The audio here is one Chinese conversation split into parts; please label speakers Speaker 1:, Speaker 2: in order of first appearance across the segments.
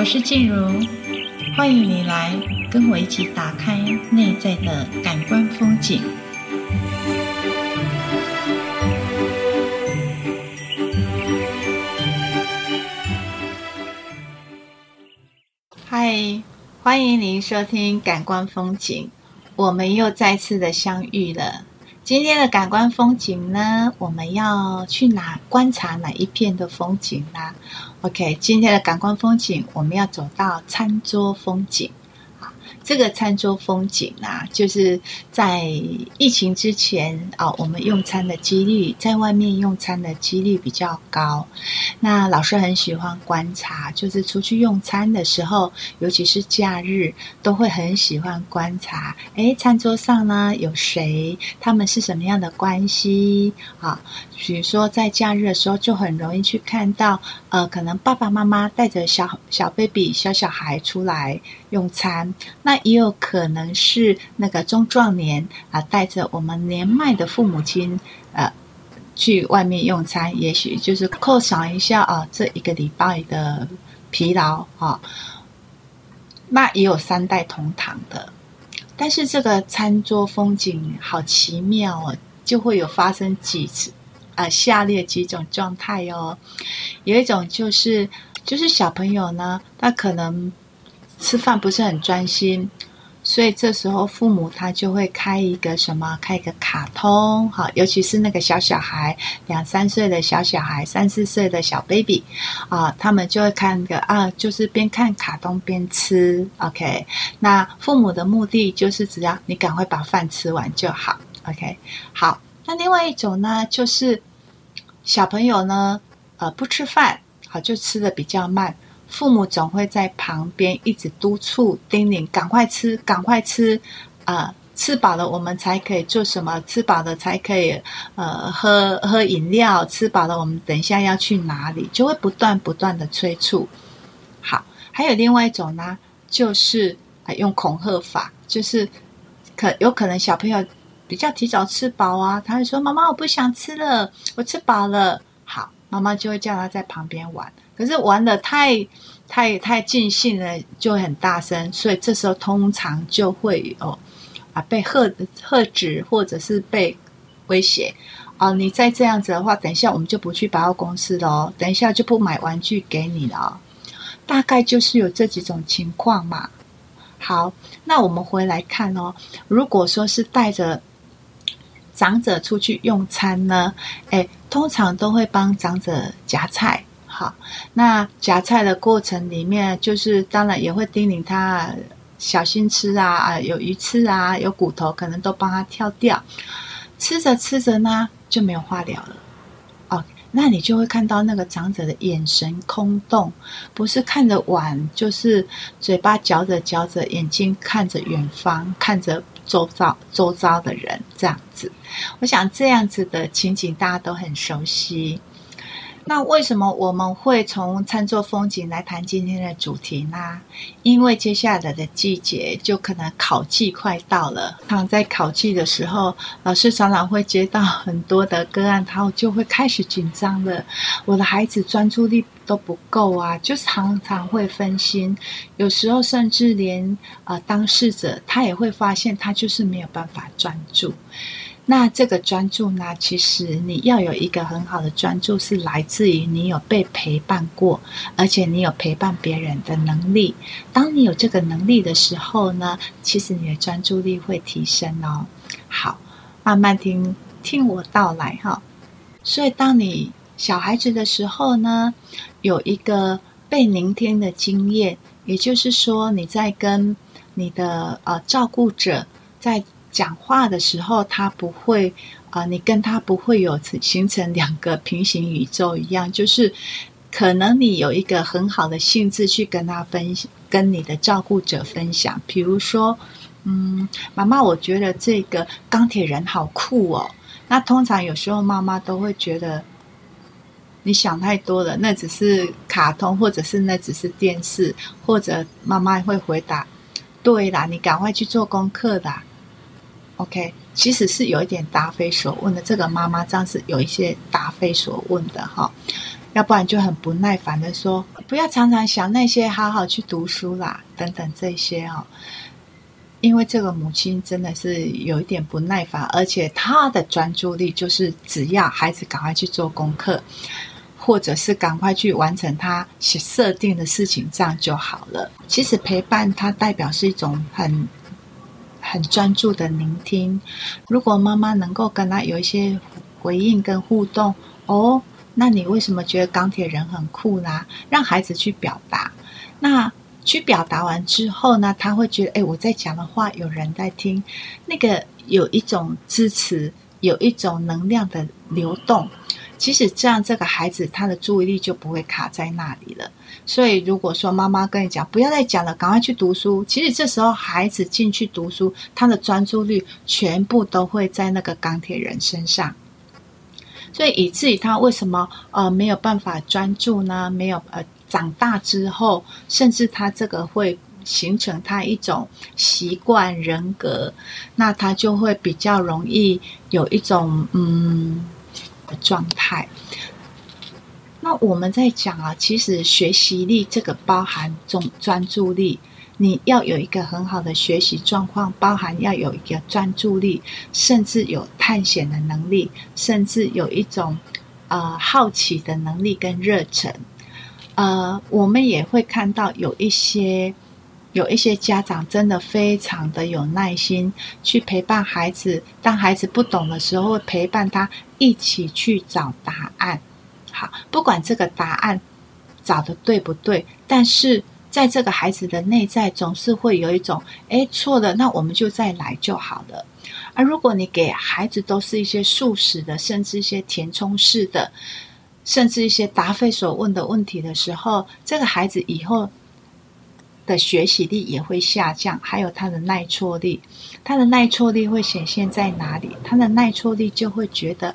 Speaker 1: 我是静茹，欢迎你来跟我一起打开内在的感官风景。嗨，欢迎您收听《感官风景》，我们又再次的相遇了。今天的感官风景呢，我们要去哪观察哪一片的风景呢？OK，今天的感官风景，我们要走到餐桌风景。这个餐桌风景啊，就是在疫情之前啊，我们用餐的几率，在外面用餐的几率比较高。那老师很喜欢观察，就是出去用餐的时候，尤其是假日，都会很喜欢观察。诶，餐桌上呢有谁？他们是什么样的关系啊？比如说在假日的时候，就很容易去看到，呃，可能爸爸妈妈带着小小 baby、小小孩出来用餐。那也有可能是那个中壮年啊，带着我们年迈的父母亲，呃，去外面用餐，也许就是犒赏一下啊，这一个礼拜的疲劳啊。那也有三代同堂的，但是这个餐桌风景好奇妙哦，就会有发生几次啊，下列几种状态哦。有一种就是，就是小朋友呢，他可能。吃饭不是很专心，所以这时候父母他就会开一个什么，开一个卡通，哈，尤其是那个小小孩，两三岁的小小孩，三四岁的小 baby，啊，他们就会看个啊，就是边看卡通边吃，OK。那父母的目的就是只要你赶快把饭吃完就好，OK。好，那另外一种呢，就是小朋友呢，呃，不吃饭，好，就吃的比较慢。父母总会在旁边一直督促、叮咛：“赶快吃，赶快吃，啊、吃饱了我们才可以做什么？吃饱了才可以，呃，喝喝饮料。吃饱了，我们等一下要去哪里？”就会不断不断的催促。好，还有另外一种呢，就是啊、用恐吓法，就是可有可能小朋友比较提早吃饱啊，他会说：“妈妈，我不想吃了，我吃饱了。”好，妈妈就会叫他在旁边玩。可是玩的太、太、太尽兴了，就很大声，所以这时候通常就会哦啊被喝喝止，或者是被威胁啊。你再这样子的话，等一下我们就不去百货公司了哦，等一下就不买玩具给你了。大概就是有这几种情况嘛。好，那我们回来看哦，如果说是带着长者出去用餐呢，诶，通常都会帮长者夹菜。好，那夹菜的过程里面，就是当然也会叮咛他小心吃啊，啊，有鱼刺啊，有骨头，可能都帮他挑掉。吃着吃着呢，就没有话聊了。哦，那你就会看到那个长者的眼神空洞，不是看着碗，就是嘴巴嚼着嚼着，眼睛看着远方，看着周遭周遭的人，这样子。我想这样子的情景大家都很熟悉。那为什么我们会从餐桌风景来谈今天的主题呢？因为接下来的季节就可能考季快到了。常在考季的时候，老师常常会接到很多的个案，他就会开始紧张了。我的孩子专注力都不够啊，就常常会分心。有时候甚至连呃当事者他也会发现，他就是没有办法专注。那这个专注呢，其实你要有一个很好的专注，是来自于你有被陪伴过，而且你有陪伴别人的能力。当你有这个能力的时候呢，其实你的专注力会提升哦。好，慢慢听听我道来哈。所以，当你小孩子的时候呢，有一个被聆听的经验，也就是说，你在跟你的呃照顾者在。讲话的时候，他不会啊、你跟他不会有形成两个平行宇宙一样，就是可能你有一个很好的兴致去跟他分，跟你的照顾者分享，比如说，嗯，妈妈，我觉得这个钢铁人好酷哦。那通常有时候妈妈都会觉得你想太多了，那只是卡通，或者是那只是电视，或者妈妈会回答，对啦，你赶快去做功课啦。OK，其实是有一点答非所问的。这个妈妈这样是有一些答非所问的哈，要不然就很不耐烦的说：“不要常常想那些，好好去读书啦，等等这些哦。因为这个母亲真的是有一点不耐烦，而且她的专注力就是只要孩子赶快去做功课，或者是赶快去完成他设定的事情，这样就好了。其实陪伴它代表是一种很很专注的聆听。如果妈妈能够跟他有一些回应跟互动，哦，那你为什么觉得钢铁人很酷呢？让孩子去表达，那。去表达完之后呢，他会觉得，哎，我在讲的话有人在听，那个有一种支持，有一种能量的流动。其实这样，这个孩子他的注意力就不会卡在那里了。所以，如果说妈妈跟你讲不要再讲了，赶快去读书，其实这时候孩子进去读书，他的专注力全部都会在那个钢铁人身上。所以，以至于他为什么呃没有办法专注呢？没有呃。长大之后，甚至他这个会形成他一种习惯人格，那他就会比较容易有一种嗯状态。那我们在讲啊，其实学习力这个包含总专注力，你要有一个很好的学习状况，包含要有一个专注力，甚至有探险的能力，甚至有一种呃好奇的能力跟热忱。呃，我们也会看到有一些有一些家长真的非常的有耐心去陪伴孩子，当孩子不懂的时候，会陪伴他一起去找答案。好，不管这个答案找的对不对，但是在这个孩子的内在总是会有一种，诶，错了，那我们就再来就好了。而如果你给孩子都是一些速食的，甚至一些填充式的。甚至一些答非所问的问题的时候，这个孩子以后的学习力也会下降，还有他的耐挫力。他的耐挫力会显现在哪里？他的耐挫力就会觉得，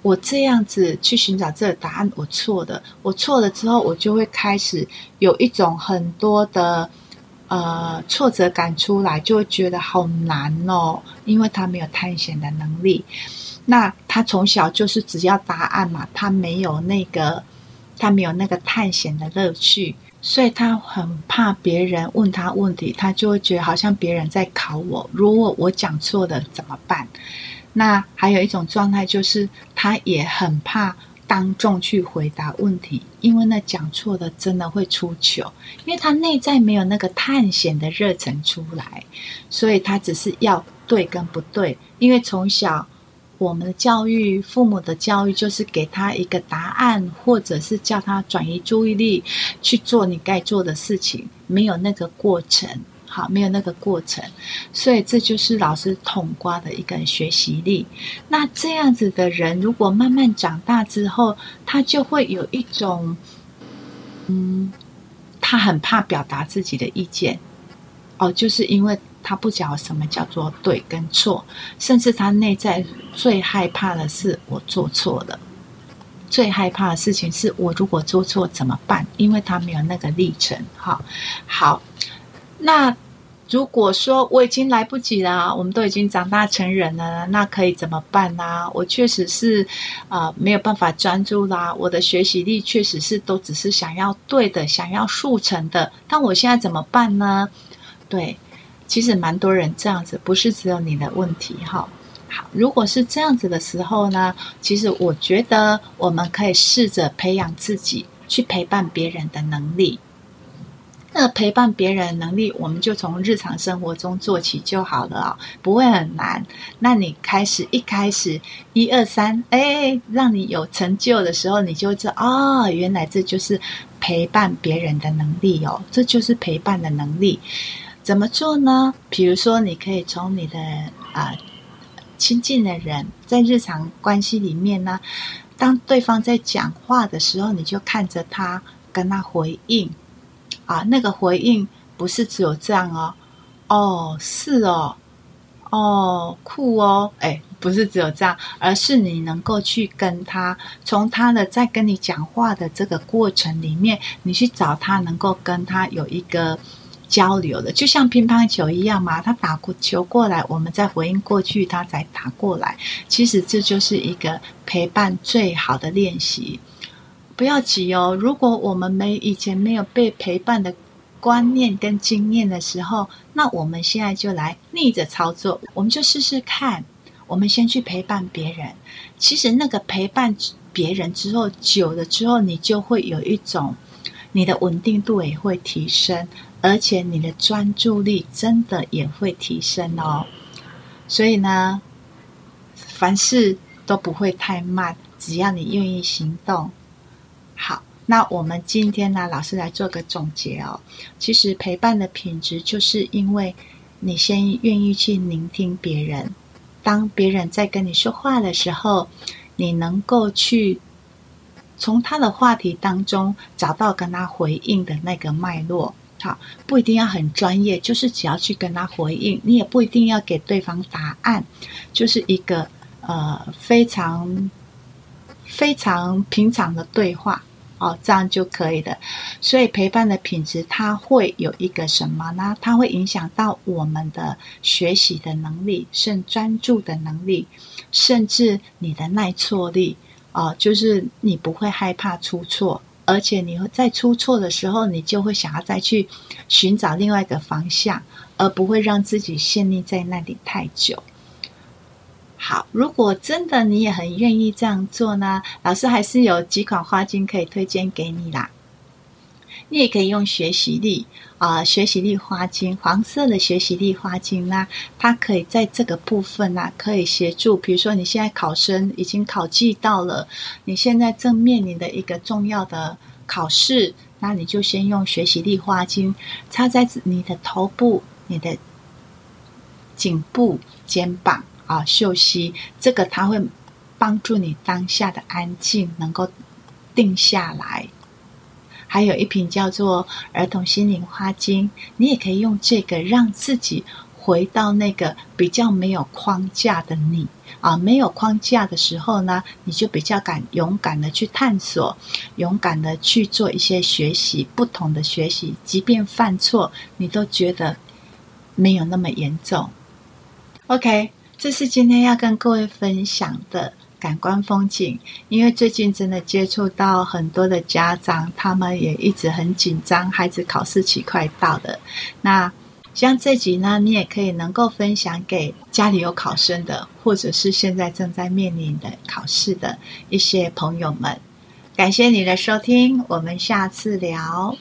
Speaker 1: 我这样子去寻找这个答案，我错的，我错了之后，我就会开始有一种很多的呃挫折感出来，就会觉得好难哦，因为他没有探险的能力。那他从小就是只要答案嘛，他没有那个，他没有那个探险的乐趣，所以他很怕别人问他问题，他就会觉得好像别人在考我，如果我讲错了怎么办？那还有一种状态就是，他也很怕当众去回答问题，因为那讲错的真的会出糗，因为他内在没有那个探险的热忱出来，所以他只是要对跟不对，因为从小。我们的教育，父母的教育，就是给他一个答案，或者是叫他转移注意力去做你该做的事情，没有那个过程，好，没有那个过程，所以这就是老师统括的一个学习力。那这样子的人，如果慢慢长大之后，他就会有一种，嗯，他很怕表达自己的意见，哦，就是因为。他不讲什么叫做对跟错，甚至他内在最害怕的是我做错了，最害怕的事情是我如果做错怎么办？因为他没有那个历程。好，好，那如果说我已经来不及了，我们都已经长大成人了，那可以怎么办呢？我确实是啊、呃，没有办法专注啦，我的学习力确实是都只是想要对的，想要速成的，但我现在怎么办呢？对。其实蛮多人这样子，不是只有你的问题哈。好，如果是这样子的时候呢，其实我觉得我们可以试着培养自己去陪伴别人的能力。那陪伴别人的能力，我们就从日常生活中做起就好了啊，不会很难。那你开始一开始一二三，哎，让你有成就的时候，你就知道，哦，原来这就是陪伴别人的能力哦，这就是陪伴的能力。怎么做呢？比如说，你可以从你的啊、呃、亲近的人，在日常关系里面呢，当对方在讲话的时候，你就看着他，跟他回应啊。那个回应不是只有这样哦，哦，是哦，哦，酷哦，哎，不是只有这样，而是你能够去跟他，从他的在跟你讲话的这个过程里面，你去找他，能够跟他有一个。交流的，就像乒乓球一样嘛，他打过球过来，我们再回应过去，他再打过来。其实这就是一个陪伴最好的练习。不要急哦。如果我们没以前没有被陪伴的观念跟经验的时候，那我们现在就来逆着操作，我们就试试看。我们先去陪伴别人，其实那个陪伴别人之后，久了之后，你就会有一种，你的稳定度也会提升，而且你的专注力真的也会提升哦。所以呢，凡事都不会太慢，只要你愿意行动。好，那我们今天呢，老师来做个总结哦。其实陪伴的品质，就是因为你先愿意去聆听别人。当别人在跟你说话的时候，你能够去从他的话题当中找到跟他回应的那个脉络。好，不一定要很专业，就是只要去跟他回应，你也不一定要给对方答案，就是一个呃非常非常平常的对话。哦，这样就可以的。所以陪伴的品质，它会有一个什么呢？它会影响到我们的学习的能力，甚专注的能力，甚至你的耐挫力。哦，就是你不会害怕出错，而且你会在出错的时候，你就会想要再去寻找另外一个方向，而不会让自己陷溺在那里太久。好，如果真的你也很愿意这样做呢，老师还是有几款花精可以推荐给你啦。你也可以用学习力啊、学习力花精，黄色的学习力花精呢，它可以在这个部分呢，可以协助。比如说你现在考生已经考季到了，你现在正面临的一个重要的考试，那你就先用学习力花精插在你的头部、你的颈部、肩膀。啊，嗅吸这个，它会帮助你当下的安静能够定下来。还有一瓶叫做儿童心灵花精，你也可以用这个让自己回到那个比较没有框架的你啊，没有框架的时候呢，你就比较敢勇敢的去探索，勇敢的去做一些学习，不同的学习，即便犯错，你都觉得没有那么严重。OK。这是今天要跟各位分享的感官风景。因为最近真的接触到很多的家长他们也一直很紧张孩子考试期快到了。那像这集呢你也可以能够分享给家里有考生的或者是现在正在面临的考试的一些朋友们。感谢你的收听我们下次聊。